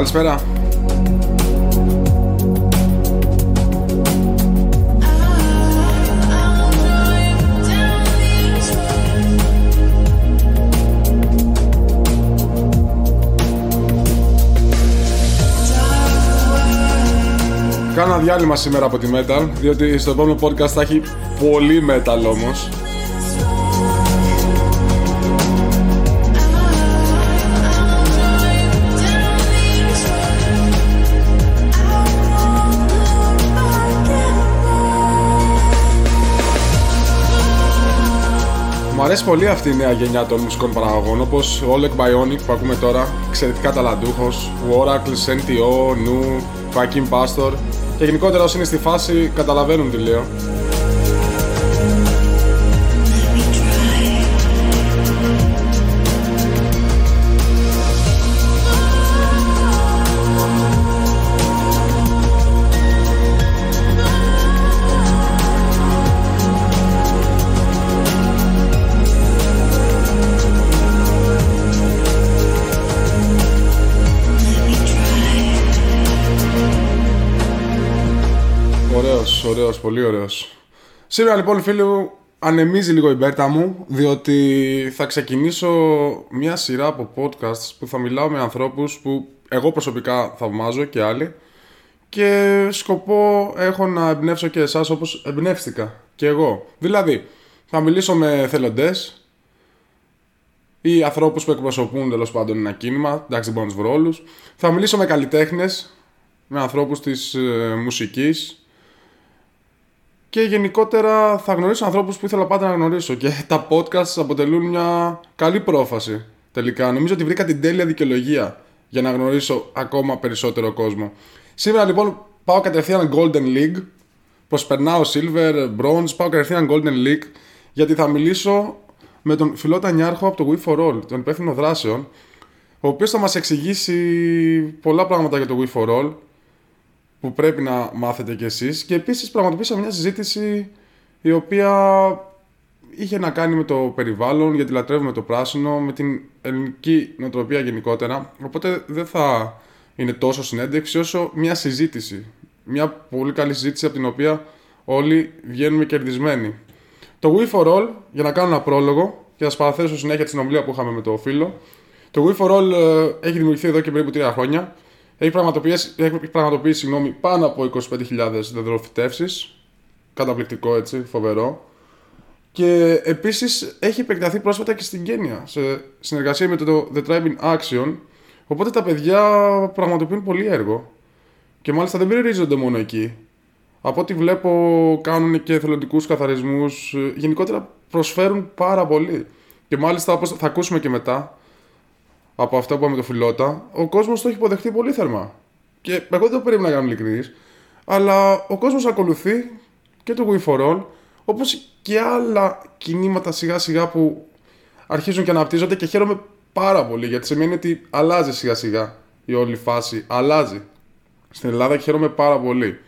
Καλησπέρα. Κάνω ένα διάλειμμα σήμερα από τη Metal, διότι στο επόμενο podcast θα έχει πολύ Metal όμως. Μου αρέσει πολύ αυτή η νέα γενιά των μουσικών παραγωγών όπως ο Oleg Bionic που ακούμε τώρα, εξαιρετικά ταλαντούχος, ο Oracle, NTO, Nu, Joaquin Pastor και γενικότερα όσοι είναι στη φάση καταλαβαίνουν τι λέω. Ωραίος, ωραίος, πολύ ωραίος. Σήμερα λοιπόν φίλοι μου ανεμίζει λίγο η μπέρτα μου διότι θα ξεκινήσω μια σειρά από podcasts που θα μιλάω με ανθρώπους που εγώ προσωπικά θαυμάζω και άλλοι και σκοπό έχω να εμπνεύσω και εσάς όπως εμπνεύστηκα και εγώ. Δηλαδή, θα μιλήσω με θελοντές ή ανθρώπους που εκπροσωπούν τέλος πάντων ένα κίνημα, εντάξει δεν μπορώ να τους βρω όλους. Θα μιλήσω με καλλιτέχνες, με ανθρώπους της ε, μουσικής, και γενικότερα θα γνωρίσω ανθρώπους που ήθελα πάντα να γνωρίσω και τα podcasts αποτελούν μια καλή πρόφαση τελικά. Νομίζω ότι βρήκα την τέλεια δικαιολογία για να γνωρίσω ακόμα περισσότερο κόσμο. Σήμερα λοιπόν πάω κατευθείαν Golden League, προσπερνάω Silver, Bronze, πάω κατευθείαν Golden League γιατί θα μιλήσω με τον Φιλότα Νιάρχο από το We For All, τον υπεύθυνο δράσεων, ο οποίος θα μας εξηγήσει πολλά πράγματα για το We For All που πρέπει να μάθετε κι εσείς και επίσης πραγματοποιήσαμε μια συζήτηση η οποία είχε να κάνει με το περιβάλλον, γιατί λατρεύουμε το πράσινο, με την ελληνική νοοτροπία γενικότερα. Οπότε δεν θα είναι τόσο συνέντευξη όσο μια συζήτηση. Μια πολύ καλή συζήτηση από την οποία όλοι βγαίνουμε κερδισμένοι. Το We For All, για να κάνω ένα πρόλογο και θα σα παραθέσω συνέχεια τη συνομιλία που είχαμε με το φίλο. Το We For All ε, έχει δημιουργηθεί εδώ και περίπου τρία χρόνια. Έχει πραγματοποιήσει, έχει πραγματοποιήσει συγγνώμη, πάνω από 25.000 δεδροφυτεύσεις. Καταπληκτικό έτσι, φοβερό. Και επίσης έχει επεκταθεί πρόσφατα και στην Κένια, σε συνεργασία με το The Tribe in Action. Οπότε τα παιδιά πραγματοποιούν πολύ έργο. Και μάλιστα δεν περιορίζονται μόνο εκεί. Από ό,τι βλέπω κάνουν και εθελοντικούς καθαρισμούς. Γενικότερα προσφέρουν πάρα πολύ. Και μάλιστα όπως θα ακούσουμε και μετά, από αυτό που είπαμε το φιλότα, ο κόσμος το έχει υποδεχτεί πολύ θερμά. Και εγώ δεν το περίμενα να κάνω ειλικρινής, αλλά ο κόσμος ακολουθεί και το We for All, όπως και άλλα κινήματα σιγά σιγά που αρχίζουν και αναπτύσσονται και χαίρομαι πάρα πολύ γιατί σημαίνει ότι αλλάζει σιγά σιγά η όλη φάση. Αλλάζει. Στην Ελλάδα και χαίρομαι πάρα πολύ.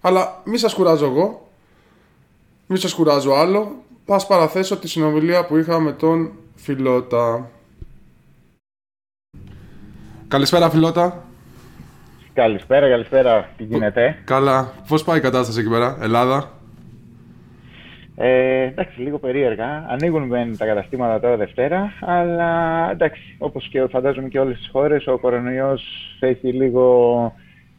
Αλλά μη σας κουράζω εγώ, μη σας κουράζω άλλο. Θα παραθέσω τη συνομιλία που είχα με τον Φιλότα. Καλησπέρα, Φιλότα. Καλησπέρα, καλησπέρα. Τι γίνεται; Καλά. Πώς πάει η κατάσταση εκεί πέρα, Ελλάδα; Ε, εντάξει, λίγο περίεργα. Ανοίγουν μεν τα καταστήματα τώρα Δευτέρα, αλλά εντάξει, όπως και φαντάζομαι και όλες τις χώρες, ο κορονοϊός έχει λίγο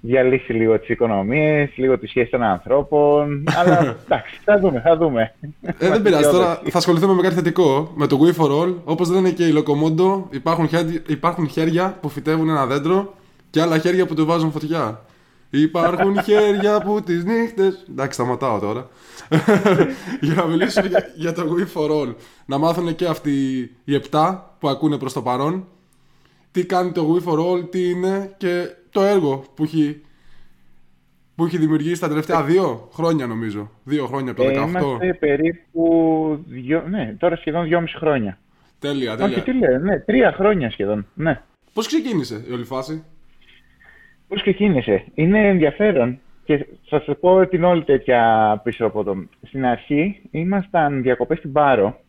διαλύσει λίγο τις οικονομίες, λίγο τη σχέση των ανθρώπων. αλλά εντάξει, θα δούμε, θα δούμε. Ε, δεν πειράζει. Τώρα θα ασχοληθούμε με κάτι θετικό. Με το We for All. Όπως δεν είναι και η Λοκομόντο, υπάρχουν, χέρια, υπάρχουν χέρια που φυτεύουν ένα δέντρο και άλλα χέρια που του βάζουν φωτιά. Υπάρχουν χέρια που τις νύχτε. Εντάξει, σταματάω τώρα. για να μιλήσουμε για, για, το We for All. Να μάθουν και αυτοί οι 7 που ακούνε προς το παρόν τι κάνει το We for All, τι είναι και το έργο που έχει, που έχει δημιουργήσει τα τελευταία δύο χρόνια νομίζω. Δύο χρόνια από το 2018. Ε, είμαστε περίπου, δυο, ναι, τώρα σχεδόν δυόμιση χρόνια. Τέλεια, τέλεια. Όχι, τι λέω, ναι, τρία χρόνια σχεδόν, ναι. Πώς ξεκίνησε η όλη φάση; Πώς ξεκίνησε; Είναι ενδιαφέρον και θα σας πω την όλη τέτοια πίσω από το... Στην αρχή ήμασταν διακοπές στην Πάρο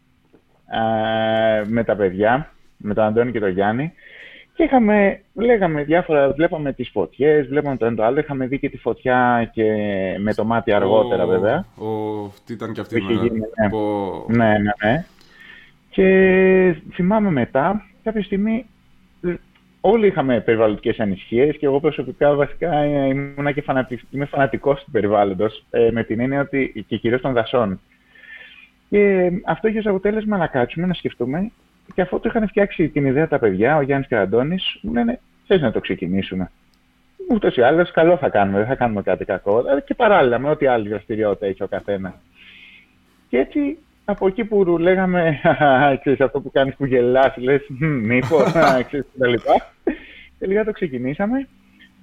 ε, με τα παιδιά, με τον Αντώνη και τον Γιάννη Και είχαμε, λέγαμε διάφορα, βλέπαμε τις φωτιές, βλέπαμε το ένα το άλλο, είχαμε δει και τη φωτιά και με το μάτι αργότερα βέβαια. Ο, τι ήταν και αυτή η Είχε μέρα. γίνει, ναι. Πω- Ναι, ναι, ναι. Και θυμάμαι μετά, κάποια στιγμή, ε, όλοι είχαμε περιβαλλοντικές ανησυχίες και εγώ προσωπικά βασικά ε, ήμουνα και φανατι... είμαι φανατικός του περιβάλλοντος, ε, με την έννοια ότι και κυρίως των δασών. Και αυτό είχε ως αποτέλεσμα να κάτσουμε, να σκεφτούμε και αφού το είχαν φτιάξει την ιδέα τα παιδιά, ο Γιάννης και ο Αντώνης, μου λένε θες να το ξεκινήσουμε. Ούτως ή άλλως, καλό θα κάνουμε, δεν θα κάνουμε κάτι κακό. Ε, Και παράλληλα με ό,τι άλλη δραστηριότητα έχει ο καθένα. Και έτσι από εκεί που λέγαμε, ξέρεις, αυτό που κάνεις που γελάς, λες, «Μμ, μήπως, ξέρεις, και τα λοιπά. Τελικά το ξεκινήσαμε.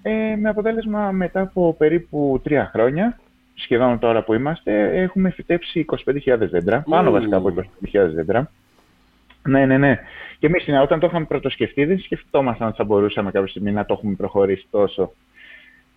Ε, με αποτέλεσμα μετά από περίπου τρία χρόνια, σχεδόν τώρα που είμαστε, έχουμε φυτέψει 25.000 δέντρα, πάνω Ου. βασικά από 25.000 δέντρα. Ναι, ναι, ναι. Και εμείς όταν το είχαμε πρωτοσκεφτεί, δεν σκεφτόμασταν ότι θα μπορούσαμε κάποια στιγμή να το έχουμε προχωρήσει τόσο.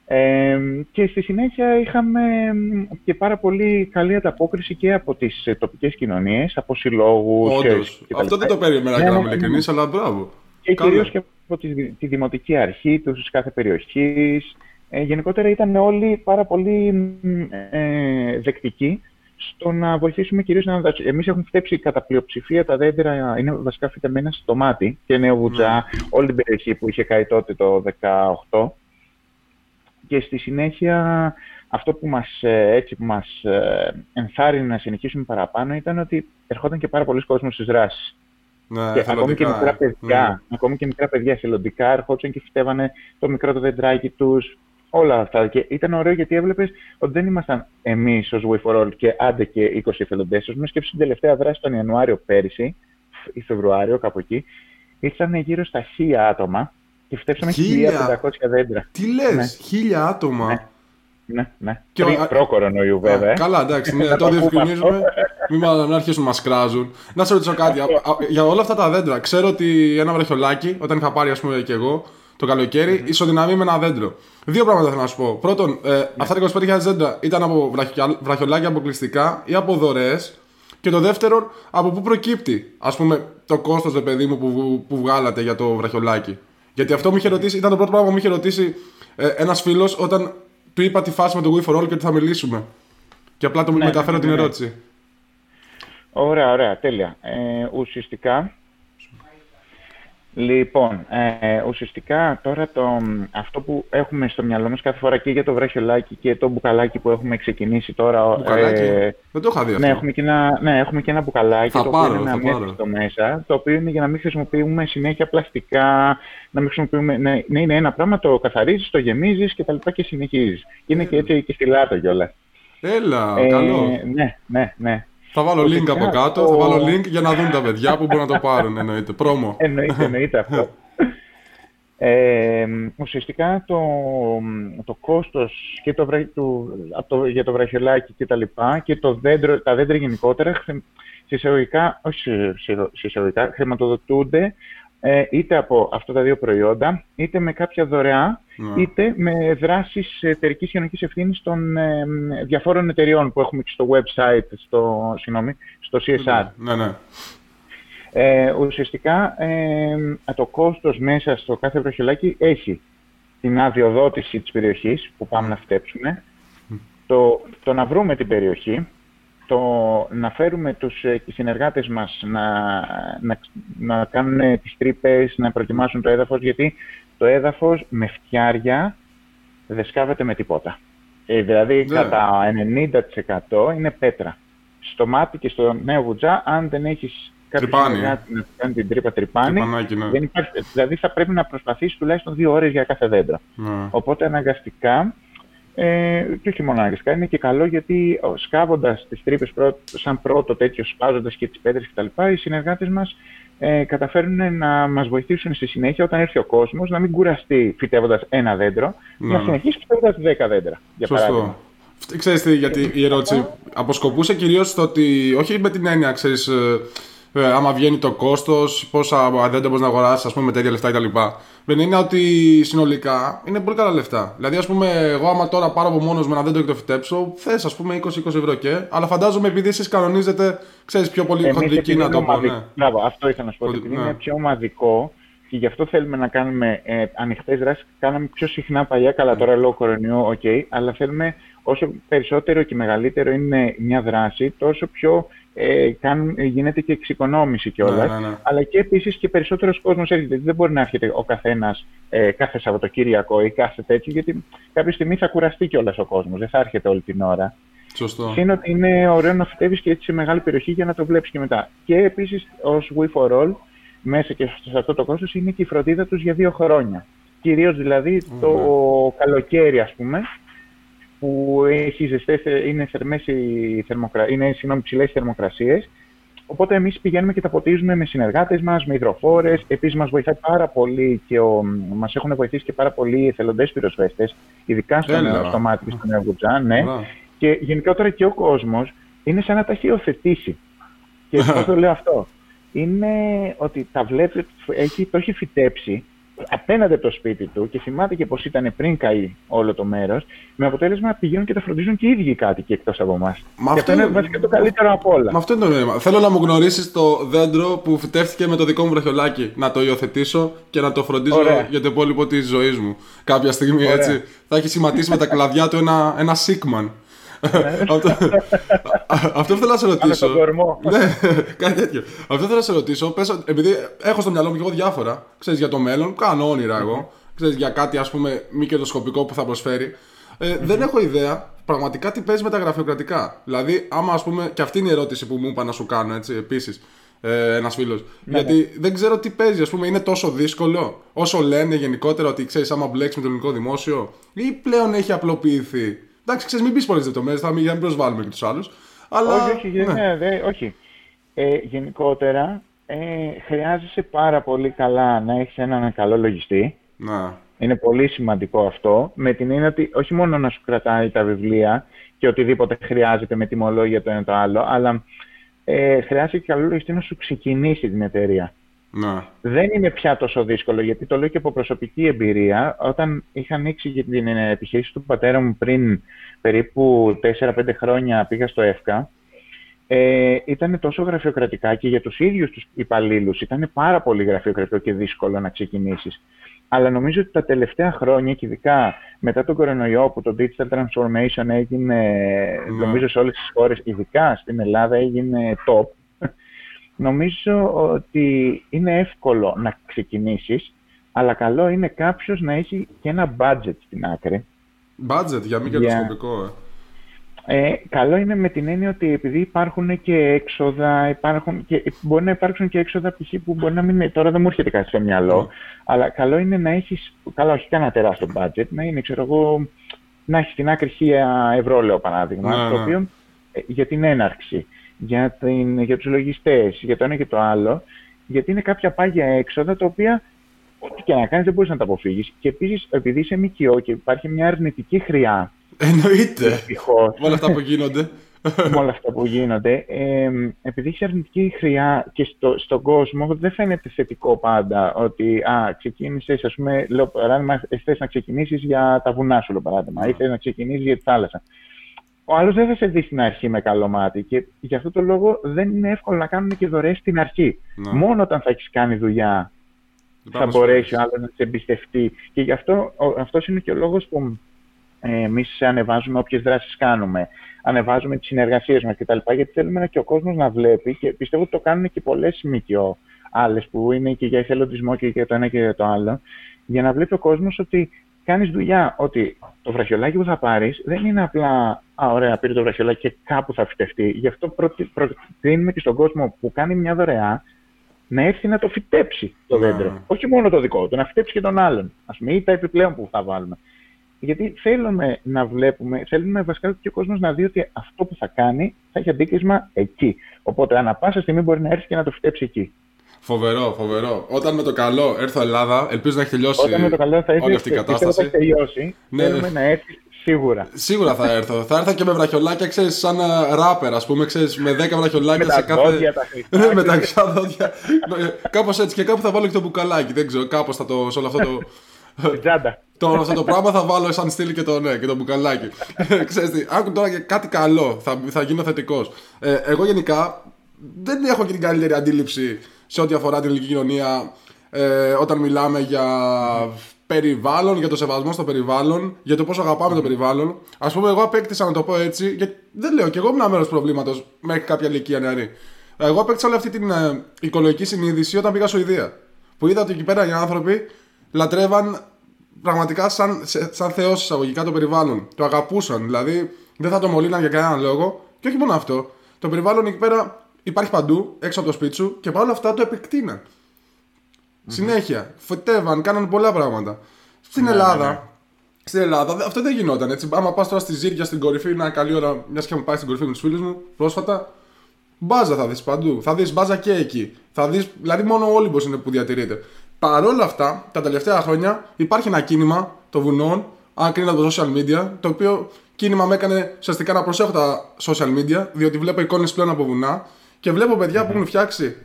Ε, και στη συνέχεια είχαμε μ, και πάρα πολύ καλή ανταπόκριση και από τις ε, τοπικές κοινωνίες, από συλλόγους ε, Όντως. και τα Αυτό λοιπά. δεν το περίμενα Ναι, να ναι, είμαι ναι, ναι. ειλικρινής, αλλά μπράβο. Και Καλά. κυρίως και από τη, τη Δημοτική Αρχή τους κάθε περιοχής. Ε, γενικότερα ήταν όλοι πάρα πολύ μ, ε, δεκτικοί στο να βοηθήσουμε κυρίως να δασ- Εμείς έχουμε φτέψει κατά πλειοψηφία τα δέντρα, είναι βασικά φυτεμένα στο μάτι και Νέο Βουτζά, όλη την περιοχή που είχε καεί τότε το 18. Και στη συνέχεια αυτό που μας, ε, έτσι, που μας ε, ενθάρρυνε να συνεχίσουμε παραπάνω ήταν ότι ερχόταν και πάρα πολλοί κόσμος στις δράσεις. Ναι, Και ακόμη και εθελοντικά, μικρά ε. παιδιά, ακόμη και μικρά παιδιά εθελοντικά ερχόντουσαν και φυτεύανε το μικρό το δεντράκι τους. Όλα αυτά. Και ήταν ωραίο γιατί έβλεπες ότι δεν ήμασταν εμείς ως We for All και άντε και 20 εθελοντές. Α πούμε, σκέψου την τελευταία δράση τον Ιανουάριο πέρυσι ή Φεβρουάριο, κάπου εκεί. Ήρθαν γύρω στα 1000 άτομα και φυτέψαμε 1000? 1500 δέντρα. Τι λες, Ναι. χίλια άτομα; Ναι. Ναι, ναι. Και Πριν ο- προ-κορονοϊού, βέβαια. Α, καλά, εντάξει, ναι, Να το το πούμε διευκρινίζουμε. Μην μάλλον να αρχίσουν να μα κράζουν. Να σε ρωτήσω κάτι. α- α- Για όλα αυτά τα δέντρα, ξέρω ότι ένα βραχιολάκι, όταν είχα πάρει, ας πούμε, και εγώ το καλοκαίρι, ισοδυναμεί με ένα δέντρο. Δύο πράγματα θέλω να σου πω. Πρώτον, ε, αυτά τα 25.000 δέντρα ήταν από βραχια- βραχιολάκια αποκλειστικά ή από δωρεές. Και το δεύτερο, από πού προκύπτει, ας πούμε, το κόστος, ρε παιδί μου, που, που βγάλατε για το βραχιολάκι. Γιατί αυτό μου είχε ρωτήσει, ήταν το πρώτο πράγμα που μου είχε ρωτήσει ε, ένας φίλος όταν του είπα τη φάση με το We for All και ότι θα μιλήσουμε. Και απλά το Ναι, μεταφέρω ναι, την ναι, ναι. ερώτηση. Ωραία, ωραία, τέλεια. Ε, ουσιαστικά, λοιπόν, ε, ουσιαστικά τώρα το, αυτό που έχουμε στο μυαλό μας κάθε φορά και για το βραχιολάκι και το μπουκαλάκι που έχουμε ξεκινήσει τώρα. Μπουκαλάκι; ε, Δεν το είχα δει αυτό. ναι, έχουμε και ένα, ναι, έχουμε και ένα μπουκαλάκι Θα το πάρω, οποίο είναι θα πάρω. αμέτρητο μέσα, το οποίο είναι για να μην χρησιμοποιούμε συνέχεια πλαστικά, να μην χρησιμοποιούμε, ναι, ναι, είναι ένα πράγμα, το καθαρίζεις, το γεμίζεις και τα λοιπά και συνεχίζεις. Και είναι και έτσι και στη λάτο κιόλας. Έλα, Ε, καλό. Ναι, ναι, ναι. Θα βάλω link ουσιαστικά από κάτω, το- θα βάλω link για να δουν τα παιδιά που μπορούν να το πάρουν. Εννοείται. Πρόμο. Εννοείται, εννοείται αυτό. Ε, ουσιαστικά το, το κόστος και το, βρα- του, από το, για το βραχιολάκι και τα λοιπά και το δέντρο, τα δέντρα γενικότερα χρη- συσσαγωγικά, όχι σε- σε- συσσαγωγικά, χρηματοδοτούνται ε, είτε από αυτά τα δύο προϊόντα, είτε με κάποια δωρεά, Ναι. είτε με δράσεις εταιρικής κοινωνικής ευθύνης των ε, διαφόρων εταιριών που έχουμε και στο website, στο, συγγνώμη, στο CSR. Ναι, ναι. Ε, ουσιαστικά ε, το κόστος μέσα στο κάθε βραχιολάκι έχει την αδειοδότηση της περιοχής που πάμε να φτέψουμε, το, το να βρούμε την περιοχή, το να φέρουμε τους ε, συνεργάτες μας να, να, να κάνουν τις τρύπες, να προετοιμάσουν το έδαφος, γιατί το έδαφος με φτιάρια δεν σκάβεται με τίποτα. Ε, δηλαδή Ναι. κατά 90% είναι πέτρα. Στο μάτι και στο νέο βουτζά, αν δεν έχεις κάποιο Τρυπάνι, συνεργάτη να σου κάνει την τρύπα τρυπάνι, Τρυπανάκι, ναι. δεν υπάρχει, δηλαδή θα πρέπει να προσπαθήσει τουλάχιστον δύο ώρες για κάθε δέντρο. Ναι. Οπότε αναγκαστικά, ε, και όχι μόνο αναγκαστικά, είναι και καλό γιατί σκάβοντας τις τρύπες σαν πρώτο τέτοιο, σπάζοντας και τις πέτρες κτλ., οι συνεργάτες μας ε, καταφέρουν να μας βοηθήσουν στη συνέχεια όταν έρθει ο κόσμος να μην κουραστεί φυτεύοντας ένα δέντρο, Ναι, να ναι. συνεχίσει φυτεύοντας 10 δέντρα. Για παράδειγμα. Σωστό. Φτ- Ξέρεις τι, γιατί η ερώτηση αποσκοπούσε κυρίως στο ότι, όχι με την έννοια, ξέρεις, ε, ε, άμα βγαίνει το κόστος, πόσα δέντρα μπορείς να αγοράσεις, ας πούμε, με τέτοια λεφτά κτλ. Με την έννοια ότι συνολικά είναι πολύ καλά λεφτά. Δηλαδή, ας πούμε, εγώ άμα τώρα πάρω από μόνος με ένα δέντρο και το φυτέψω, θες, ας πούμε, 20-20 ευρώ και, αλλά φαντάζομαι επειδή εσείς κανονίζετε, ξέρεις, πιο πολύ Εμείς χοντρική επειδή να είναι το πω, ομαδικό- ναι. Μπράβο, αυτό ήθελα να σου πω. ότι Χοντρική, Επειδή ναι. είναι πιο ομαδικό, Και γι' αυτό θέλουμε να κάνουμε ε, ανοιχτές δράσεις. Κάναμε πιο συχνά παλιά, καλά τώρα λόγω κορονοϊού, οκ, αλλά θέλουμε όσο περισσότερο και μεγαλύτερο είναι μια δράση, τόσο πιο ε, κάνουν, γίνεται και εξοικονόμηση κιόλας. Ναι, ναι, ναι. Αλλά και επίσης και περισσότερος κόσμος έρχεται. Δεν μπορεί να έρχεται ο καθένας ε, κάθε Σαββατοκύριακο ή κάθε τέτοιο, γιατί κάποια στιγμή θα κουραστεί κιόλας ο κόσμος. Δεν θα έρχεται όλη την ώρα. Σωστό. Συν ότι είναι ωραίο να φυτεύει και έτσι σε μεγάλη περιοχή για να το βλέπεις και μετά. Και επίσης ως We for All, μέσα και σε αυτό το κόστος είναι και η φροντίδα τους για δύο χρόνια. Κυρίως δηλαδή το καλοκαίρι, ας πούμε, που έχει ζεστές, είναι, θερμές οι θερμοκρα... είναι συγγνώμη, ψηλές οι θερμοκρασίες. Οπότε εμείς πηγαίνουμε και τα ποτίζουμε με συνεργάτες μας, με υδροφόρες. Επίσης μας βοηθάει πάρα πολύ και ο... μας έχουν βοηθήσει και πάρα πολλοί οι εθελοντές πυροσβέστες, ειδικά στον Έλα. στο μάτι και στον Ευγουτζά. Ναι. Μπράβο. Και γενικότερα και ο κόσμος είναι σαν να τα έχει υιοθετήσει. Και πώς το λέω αυτό; Είναι ότι τα βλέπει, έχει, το έχει φυτέψει απέναντι από το σπίτι του και θυμάται και πώς ήταν πριν καεί όλο το μέρος, με αποτέλεσμα πηγαίνουν και τα φροντίζουν και οι ίδιοι οι κάτοικοι εκτός από εμάς. Μα Και αυτό αυτό είναι είναι- βασικά το καλύτερο από όλα. Με αυτό είναι το νόημα. Θέλω να μου γνωρίσεις το δέντρο που φυτεύτηκε με το δικό μου βραχιολάκι. Να το υιοθετήσω και να το φροντίζω Ωραία. για το υπόλοιπο της ζωής μου. Κάποια στιγμή Ωραία. έτσι. Θα έχει σχηματίσει με τα κλαδιά του ένα, ένα Σίκμαν. Αυτό, α- αυτό θέλω να σε Πάμε ρωτήσω. στον κορμό. ναι, κάτι τέτοιο. Αυτό θέλω να σε ρωτήσω. Πες, επειδή έχω στο μυαλό μου και εγώ διάφορα. Ξέρεις, για το μέλλον, κάνω όνειρα εγώ. Ξέρεις, για κάτι ας πούμε μη κερδοσκοπικό που θα προσφέρει. Ε, Δεν έχω ιδέα πραγματικά τι παίζει με τα γραφειοκρατικά. Δηλαδή, άμα ας πούμε, και αυτή είναι η ερώτηση που μου είπα να σου κάνω έτσι επίσης. Ε, Ένας φίλος. Γιατί δεν ξέρω τι παίζει, ας πούμε, είναι τόσο δύσκολο όσο λένε γενικότερα ότι ξέρεις, άμα μπλέξεις με το ελληνικό δημόσιο, ή πλέον έχει απλοποιηθεί. Εντάξει, ξέρεις, μην πεις πολλές λεπτομέρειες, θα μην, για να μην προσβάλλουμε και τους άλλους. Αλλά. Όχι, όχι, ναι. ναι, δε- όχι. Ε, γενικότερα, ε, χρειάζεσαι πάρα πολύ καλά να έχεις έναν καλό λογιστή. Να. Είναι πολύ σημαντικό αυτό, με την έννοια ότι όχι μόνο να σου κρατάει τα βιβλία και οτιδήποτε χρειάζεται με τιμολόγια το ένα το άλλο, αλλά ε, χρειάζεται και καλό λογιστή να σου ξεκινήσει την εταιρεία. Να. Δεν είναι πια τόσο δύσκολο, γιατί το λέω και από προσωπική εμπειρία. Όταν είχα ανοίξει για την ε, επιχείρηση του πατέρα μου πριν περίπου 4-5 χρόνια πήγα στο ΕΦΚΑ, ε, ήταν τόσο γραφειοκρατικά και για τους ίδιους τους υπαλλήλους ήταν πάρα πολύ γραφειοκρατικό και δύσκολο να ξεκινήσεις. Αλλά νομίζω ότι τα τελευταία χρόνια και ειδικά μετά τον κορονοϊό που το digital transformation έγινε νομίζω σε όλες τις χώρες, ειδικά στην Ελλάδα έγινε top, νομίζω ότι είναι εύκολο να ξεκινήσεις, αλλά καλό είναι κάποιος να έχει και ένα budget στην άκρη. Budget για μη κερδοσκοπικό, ε. Ε, καλό είναι με την έννοια ότι επειδή υπάρχουν και έξοδα, υπάρχουν και, μπορεί να υπάρξουν και έξοδα π.χ. που μπορεί να μην είναι, τώρα δεν μου έρχεται κάτι στο μυαλό, αλλά καλό είναι να έχεις, καλά όχι κανένα τεράστιο budget, να είναι ξέρω εγώ, να έχεις στην άκρη 1000 ευρώ λέω παράδειγμα, Ναι, το ναι. οποίο ε, για την έναρξη, για, την, για τους λογιστές, για το ένα και το άλλο, γιατί είναι κάποια πάγια έξοδα τα οποία ό,τι και να κάνεις δεν μπορείς να τα αποφύγεις. Και επίσης επειδή είσαι ΜΚΟ και υπάρχει μια αρνητική χρειά Εννοείται. δυστυχώς, Με όλα αυτά που γίνονται. με όλα αυτά που γίνονται. Ε, επειδή έχεις αρνητική χρειά και στο, στον κόσμο δεν φαίνεται θετικό πάντα ότι α, ξεκίνησες, ας πούμε, λέω παράδειγμα, θες να ξεκινήσεις για τα βουνά σου, λέω παράδειγμα, ή θες να ξεκινήσεις για τη θάλασσα. Ο άλλος δεν θα σε δει στην αρχή με καλό μάτι και γι' αυτό το λόγο δεν είναι εύκολο να κάνουν και δωρεές στην αρχή. Ναι. Μόνο όταν θα έχεις κάνει δουλειά θα Πάμε μπορέσει ο άλλος να σε εμπιστευτεί. Και γι' αυτό ο- αυτός είναι και ο λόγος που ε, εμείς ανεβάζουμε όποιες δράσεις κάνουμε. Ανεβάζουμε τις συνεργασίες μας κτλ. Γιατί θέλουμε και ο κόσμος να βλέπει και πιστεύω ότι το κάνουν και πολλές ΜΚΟ άλλες που είναι και για εθελοντισμό και για το ένα και για το άλλο. Για να βλέπει ο κόσμος ότι κάνεις δουλειά. Ότι το βραχιολάκι που θα πάρεις δεν είναι απλά Α, ωραία, πήρε το βραχιολάκι και κάπου θα φυτευτεί. Γι' αυτό προτι- προτείνουμε και στον κόσμο που κάνει μια δωρεά να έρθει να το φυτέψει το Ναι. δέντρο. Όχι μόνο το δικό του, να φυτέψει και τον άλλον. Α πούμε, ή τα επιπλέον που θα βάλουμε. Γιατί θέλουμε να βλέπουμε, θέλουμε βασικά και ο κόσμος να δει ότι αυτό που θα κάνει θα έχει αντίκρισμα εκεί. Οπότε, ανά πάσα στιγμή μπορεί να έρθει και να το φυτέψει εκεί. Φοβερό, φοβερό. Όταν με το καλό έρθω Ελλάδα, ελπίζω να έχει τελειώσει Όταν με το καλό θα έρθει, όλη αυτή η πιστεύω θα κατάσταση. έχει τελειώσει. Ναι. Θέλουμε να έρθει σίγουρα. Σίγουρα θα έρθω. θα έρθω και με βραχιολάκια, ξέρεις, σαν ράπερ, ας πούμε, ξέρεις, με 10 βραχιολάκια Με σε τα κάθε. δόντια, τα Ναι, χρυσά. με τα ξά δόντια. κάπως έτσι. Και κάπου θα βάλω και το μπουκαλάκι. Δεν ξέρω, κάπως θα το. Σε όλο αυτό το. Στην τσάντα. Το, αυτό το πράγμα θα βάλω σαν στυλ και το, ναι, και το μπουκαλάκι. Ξέρεις τι, άκου τώρα και κάτι καλό. Θα, θα γίνω θετικός. Ε, εγώ γενικά δεν έχω και την καλύτερη αντίληψη σε ό,τι αφορά την ελληνική κοινωνία. ε, όταν μιλάμε για περιβάλλον, για το σεβασμό στο περιβάλλον, για το πόσο αγαπάμε το περιβάλλον. Α πούμε, εγώ απέκτησα να το πω έτσι, γιατί δεν λέω και εγώ ήμουν μέρος προβλήματος μέχρι κάποια ηλικία νεαρή. Εγώ απέκτησα όλη αυτή την ε, οικολογική συνείδηση όταν πήγα Σουηδία. Που είδα ότι εκεί πέρα οι άνθρωποι λατρεύαν πραγματικά σαν, σαν θεός εισαγωγικά το περιβάλλον. Το αγαπούσαν. Δηλαδή δεν θα το μολύναν για κανέναν λόγο. Και όχι μόνο αυτό. Το περιβάλλον εκεί πέρα υπάρχει παντού, έξω από το σπίτι σου και παρόλα αυτά το επεκτείναν. Συνέχεια. Φωτεύαν, κάναν πολλά πράγματα. Στην ναι, Ελλάδα. Ναι, ναι. Στην Ελλάδα αυτό δεν γινόταν έτσι. Άμα πας τώρα στη Ζήρια στην κορυφή, είναι καλή ώρα, μιας και μου πάει στην κορυφή με τους φίλους μου πρόσφατα. Μπάζα θα δεις παντού. Θα δεις μπάζα και εκεί. Θα δεις, δηλαδή μόνο ο Όλυμπος είναι που διατηρείται. Παρ' όλα αυτά, τα τελευταία χρόνια υπάρχει ένα κίνημα των βουνών, αν κρίνω από το social media, το οποίο κίνημα με έκανε ουσιαστικά να προσέχω τα social media, διότι βλέπω εικόνες πλέον από βουνά και βλέπω παιδιά που έχουν φτιάξει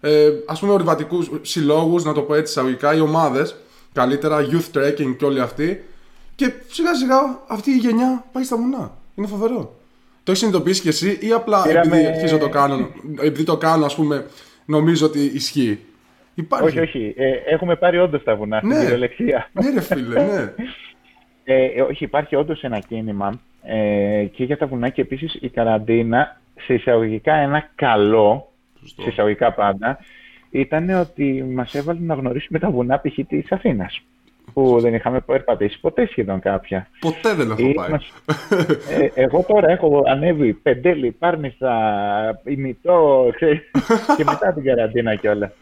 ε, ας πούμε ορειβατικούς συλλόγους, να το πω έτσι εισαγωγικά, οι ομάδες, καλύτερα, youth trekking και όλοι αυτοί. Και σιγά σιγά αυτή η γενιά πάει στα βουνά. Είναι φοβερό. Το έχεις συνειδητοποιήσει κι εσύ ή απλά Πήραμε... επειδή αρχίζω το κάνω, επειδή το κάνω, ας πούμε, νομίζω ότι ισχύει; Υπάρχει. Όχι, όχι. Ε, έχουμε πάρει όντως τα βουνά στην ναι. κυριολεξία. Ναι, ρε φίλε, ναι. Ε, όχι, υπάρχει όντως ένα κίνημα ε, και για τα βουνά και επίσης η καραντίνα σε εισαγωγικά ένα καλό, Σωστό. σε εισαγωγικά πάντα, ήταν ότι μας έβαλε να γνωρίσουμε τα βουνά π.χ. της Αθήνας. Που δεν είχαμε περπατήσει ποτέ σχεδόν κάποια. Ποτέ δεν έχω πάει. Ε, εγώ τώρα έχω ανέβει πεντέλη, πάρνηθα, ημιτό, και μετά την καραντίνα κιόλας.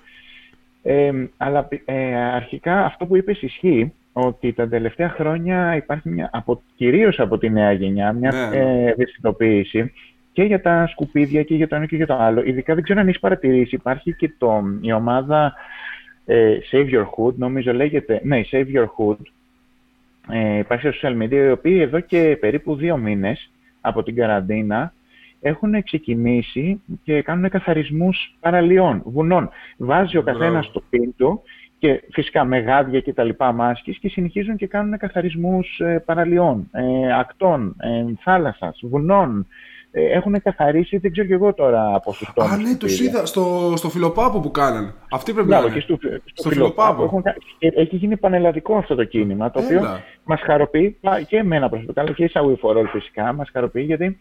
Ε, αλλά ε, αρχικά αυτό που είπες ισχύει, ότι τα τελευταία χρόνια υπάρχει μια, από, κυρίως από τη νέα γενιά, μια ναι. ε, ευαισθητοποίηση και για τα σκουπίδια και για το ένα και για το άλλο. Ειδικά δεν ξέρω αν έχεις παρατηρήσει, υπάρχει και το, η ομάδα ε, Save Your Hood, νομίζω λέγεται, ναι, Save Your Hood, ε, υπάρχει στο social media, οι οποίοι εδώ και περίπου δύο μήνες από την καραντίνα έχουν ξεκινήσει και κάνουν καθαρισμούς παραλιών, βουνών. Βάζει ο καθένας το πιν του και φυσικά με γάδια και τα λοιπά μάσκες και συνεχίζουν και κάνουν καθαρισμούς ε, παραλιών, ε, ακτών, ε, θάλασσας, βουνών. Ε, έχουν καθαρίσει, δεν ξέρω και εγώ τώρα από του τόμους. Α, ναι, του είδα στο, στο Φιλοπάπο που κάνανε. Αυτή πρέπει να είναι. Και στο, στο, στο Φιλοπάπο. Έχουν, έχει γίνει πανελλαδικό αυτό το κίνημα, το οποίο μας χαροποιεί και εμένα προσωπικά, αλλά και η Σαουι φυσικά, μας χαροποιεί γιατί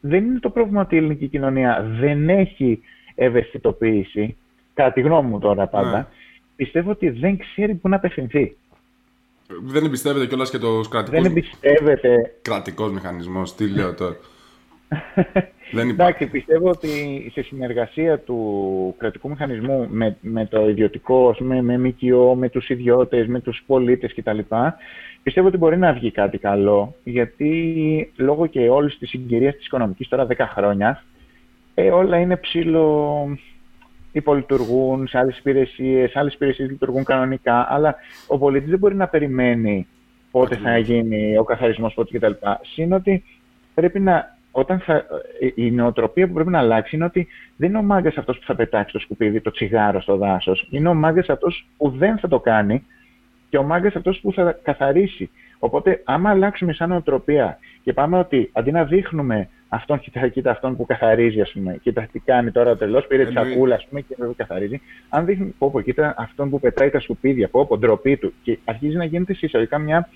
δεν είναι το πρόβλημα ότι η ελληνική κοινωνία δεν έχει ευαισθητοποίηση, κατά τη γνώμη μου τώρα πάντα, ναι. πιστεύω ότι δεν ξέρει πού να απευθυνθεί. Δεν εμπιστεύεται κιόλας και το κρατικό. Δεν εμπιστεύεται. Κρατικός μηχανισμός, τι λέω τώρα. δεν Εντάξει, πιστεύω ότι σε συνεργασία του κρατικού μηχανισμού με, με το ιδιωτικό, με, με ΜΚΟ, με τους ιδιώτες, με τους πολίτες κτλ. Πιστεύω ότι μπορεί να βγει κάτι καλό, γιατί λόγω και όλης της συγκυρίας της οικονομικής τώρα 10 χρόνια, ε, όλα είναι ψήλο υπολειτουργούν σε άλλες υπηρεσίες, άλλες υπηρεσίες λειτουργούν κανονικά, αλλά ο πολίτης δεν μπορεί να περιμένει πότε θα γίνει ο καθαρισμός, πότε κτλ. Συν ότι πρέπει να. Όταν θα, η νοοτροπία που πρέπει να αλλάξει είναι ότι δεν είναι ο μάγκας αυτός που θα πετάξει το σκουπίδι, το τσιγάρο στο δάσος. Είναι ο μάγκας αυτός που δεν θα το κάνει και ο μάγκας αυτός που θα καθαρίσει. Οπότε, άμα αλλάξουμε σαν νοοτροπία και πάμε ότι αντί να δείχνουμε αυτόν, κοίτα, κοίτα αυτόν που καθαρίζει, ας πούμε, κοίτα τι κάνει τώρα τελώ, πήρε τη σακούλα, ας πούμε, και δεν καθαρίζει. Αν δείχνουμε, πω, πω, κοίτα αυτόν που πετάει τα σκουπίδια, πω, πω, ντροπή του, και αρχίζει να γίνεται συσσαγωγικά μια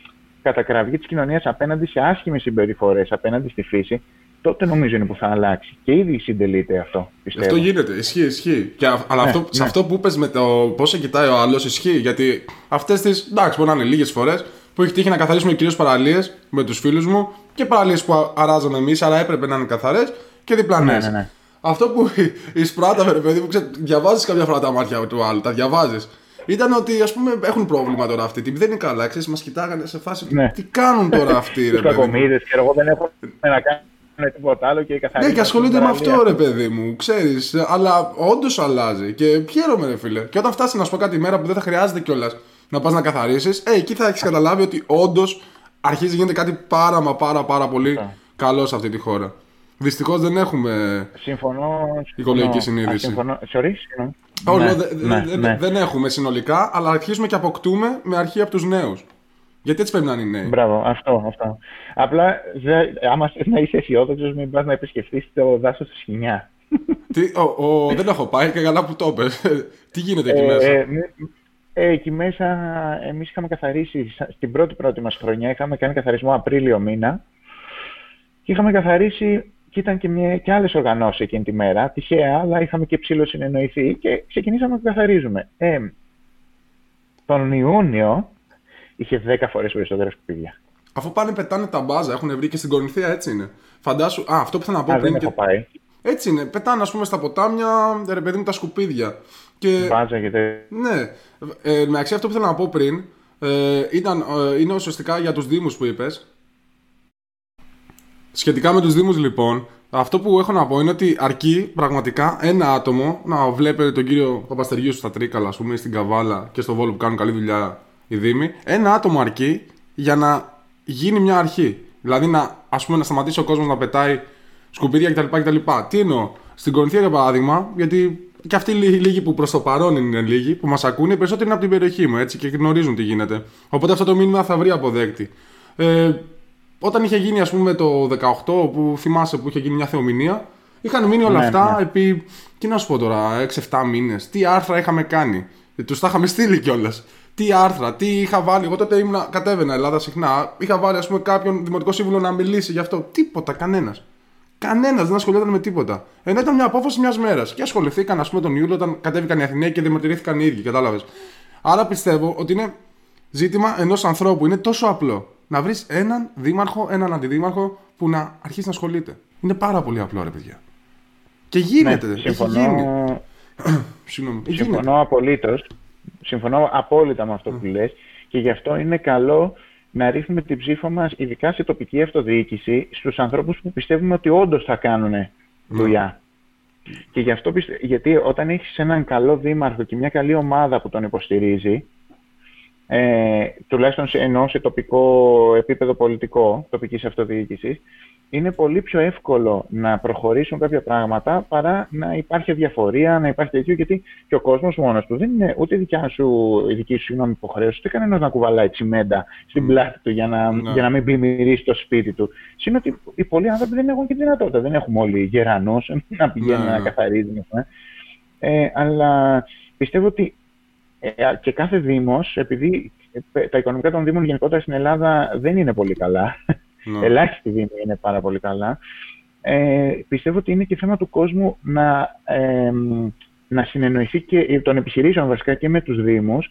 κατακραυγή της κοινωνίας απέναντι σε άσχημες συμπεριφορές, απέναντι στη φύση, τότε νομίζω είναι που θα αλλάξει. Και ήδη συντελείται αυτό. Πιστεύω. Αυτό γίνεται. Ισχύει, ισχύει. Και, αλλά ναι, αυτό, ναι. σε αυτό που είπες με το πώς κοιτάει ο άλλος, ισχύει. Γιατί αυτές τι. εντάξει, μπορεί να είναι λίγες φορές που έχει τύχει να καθαρίσουμε κυρίως παραλίες με τους φίλους μου και παραλίες που αράζαμε εμείς, αλλά έπρεπε να είναι καθαρές και διπλανές. Ναι, ναι, ναι. Αυτό που εισπράταμε, ρε παιδί μου, διαβάζεις κάποια φορά τα μάτια του άλλου, τα διαβάζεις. Ήταν ότι ας πούμε έχουν πρόβλημα τώρα αυτοί. Δεν είναι καλά. Ξέρεις, μας κοιτάγανε σε φάση. Ναι. Τι κάνουν τώρα αυτοί, ρε παιδί. Κακομίδε και εγώ δεν έχω να κάνω τίποτα άλλο και καθαρίζει. Ναι, και ασχολείται με αυτό, ρε παιδί μου, ξέρεις. Αλλά όντως αλλάζει. Και χαίρομαι, ρε φίλε. Και όταν φτάσει να σου πω κάτι μέρα που δεν θα χρειάζεται κιόλας να πας να καθαρίσεις, ε, εκεί θα έχεις καταλάβει ότι όντως αρχίζει να γίνεται κάτι πάρα μα πάρα πάρα πολύ καλό σε αυτή τη χώρα. Δυστυχώς δεν έχουμε συμφωνώ, οικολογική συνείδηση. Συμφωνώ. Sorry, Όχι, ναι, ναι, ναι. δεν έχουμε συνολικά, αλλά αρχίζουμε και αποκτούμε με αρχή από τους νέους. Γιατί έτσι πρέπει να είναι οι νέοι. Μπράβο, αυτό. αυτό. Απλά, δε, άμα θες να είσαι αισιόδοξος, μην πας να επισκεφτεί το δάσος του Σχοινιά. Τι, ο, ο, δεν έχω πάει και καλά που το είπες. Τι γίνεται εκεί ε, μέσα; Ε, ε, εκεί μέσα εμείς είχαμε καθαρίσει, στην πρώτη πρώτη μας χρονιά είχαμε κάνει καθαρισμό Απρίλιο μήνα και είχαμε καθαρίσει και ήταν και, μια, και άλλες οργανώσεις εκείνη τη μέρα, τυχαία, αλλά είχαμε και ψήλο συνεννοηθεί και ξεκινήσαμε να καθαρίζουμε. Ε, τον Ιούνιο είχε 10 φορές περισσότερα σκουπίδια. Αφού πάνε πετάνε τα μπάζα, έχουν βρει και στην Κορινθία, έτσι είναι. Φαντάσου. Α, αυτό που θέλω να πω Α, πριν. δεν έχω πάει. Έτσι είναι. Πετάνε, ας πούμε, στα ποτάμια, ρε παιδί μου, τα σκουπίδια. Και... Μπάζα γιατί... Ναι. Ε, μεταξύ αυτό που θέλω να πω πριν ε, ήταν, ε, είναι ουσιαστικά για τους Δήμους που είπες. Σχετικά με τους Δήμους, λοιπόν, αυτό που έχω να πω είναι ότι αρκεί πραγματικά ένα άτομο να βλέπετε τον κύριο Παπαστεριού στα Τρίκαλα, ας πούμε, ή στην Καβάλα και στο Βόλο που κάνουν καλή δουλειά οι Δήμοι. Ένα άτομο αρκεί για να γίνει μια αρχή. Δηλαδή να, ας πούμε, να σταματήσει ο κόσμος να πετάει σκουπίδια κτλ. κτλ. Τι εννοώ. Στην Κορινθία, για παράδειγμα, γιατί και αυτοί οι λίγοι που προς το παρόν είναι λίγοι, που μας ακούνε, οι περισσότεροι είναι από την περιοχή μου έτσι, και γνωρίζουν τι γίνεται. Οπότε αυτό το μήνυμα θα βρει αποδέκτη. Ε, όταν είχε γίνει, ας πούμε, το 18, που θυμάσαι που είχε γίνει μια θεομηνία, είχαν μείνει όλα Ναι, αυτά ναι. επί. Τι να σου πω τώρα, 6-7 μήνες. Τι άρθρα είχαμε κάνει. Τους τα είχαμε στείλει κιόλας. Τι άρθρα, τι είχα βάλει. Εγώ τότε ήμουνα, κατέβαινα Ελλάδα συχνά. Είχα βάλει, ας πούμε, κάποιον δημοτικό σύμβουλο να μιλήσει γι' αυτό. Τίποτα, κανένας. Κανένας δεν ασχολιόταν με τίποτα. Ενώ ήταν μια απόφαση μιας μέρας. Και ασχοληθήκαν, ας πούμε, τον Ιούλιο όταν κατέβηκαν οι Αθηναίοι και διαμαρτυρήθηκαν οι ίδιοι, κατάλαβες. Άρα πιστεύω ότι είναι ζήτημα ενός ανθρώπου. Είναι τόσο απλό. Να βρεις έναν δήμαρχο, έναν αντιδήμαρχο που να αρχίσει να ασχολείται. Είναι πάρα πολύ απλό, ρε παιδιά. Και γίνεται. Ναι, έχει συμφωνώ, γίνει. Συγγνώμη. Γίνεται. συμφωνώ απολύτως. Συμφωνώ απόλυτα με αυτό που λες και γι' αυτό είναι καλό να ρίχνουμε την ψήφο μας, ειδικά σε τοπική αυτοδιοίκηση, στους ανθρώπους που πιστεύουμε ότι όντως θα κάνουν δουλειά. Και γι' αυτό πιστε... γιατί όταν έχεις έναν καλό δήμαρχο και μια καλή ομάδα που τον υποστηρίζει, ε, τουλάχιστον σε, εννοώ σε τοπικό επίπεδο πολιτικό, τοπικής αυτοδιοίκησης, είναι πολύ πιο εύκολο να προχωρήσουν κάποια πράγματα παρά να υπάρχει διαφορία, να υπάρχει τέτοιο, γιατί και ο κόσμος μόνος του δεν είναι ούτε δικιά σου, η δική σου συγγνώμη, υποχρέωση, ούτε κανένας να κουβαλάει τσιμέντα στην πλάτη του για να, Ναι. για να μην πλημμυρίσει το σπίτι του. Συν ότι οι πολλοί άνθρωποι δεν έχουν και τη δυνατότητα, δεν έχουμε όλοι γερανούς να πηγαίνουν Ναι, να ναι. καθαρίζουν. ας πούμε. Ε, αλλά πιστεύω ότι ε, και κάθε Δήμος, επειδή ε, τα οικονομικά των Δήμων γενικότερα στην Ελλάδα δεν είναι πολύ καλά, Ναι. ελάχιστοι Δήμοι είναι πάρα πολύ καλά, ε, πιστεύω ότι είναι και θέμα του κόσμου να, ε, να συνεννοηθεί και των επιχειρήσεων βασικά και με τους Δήμους,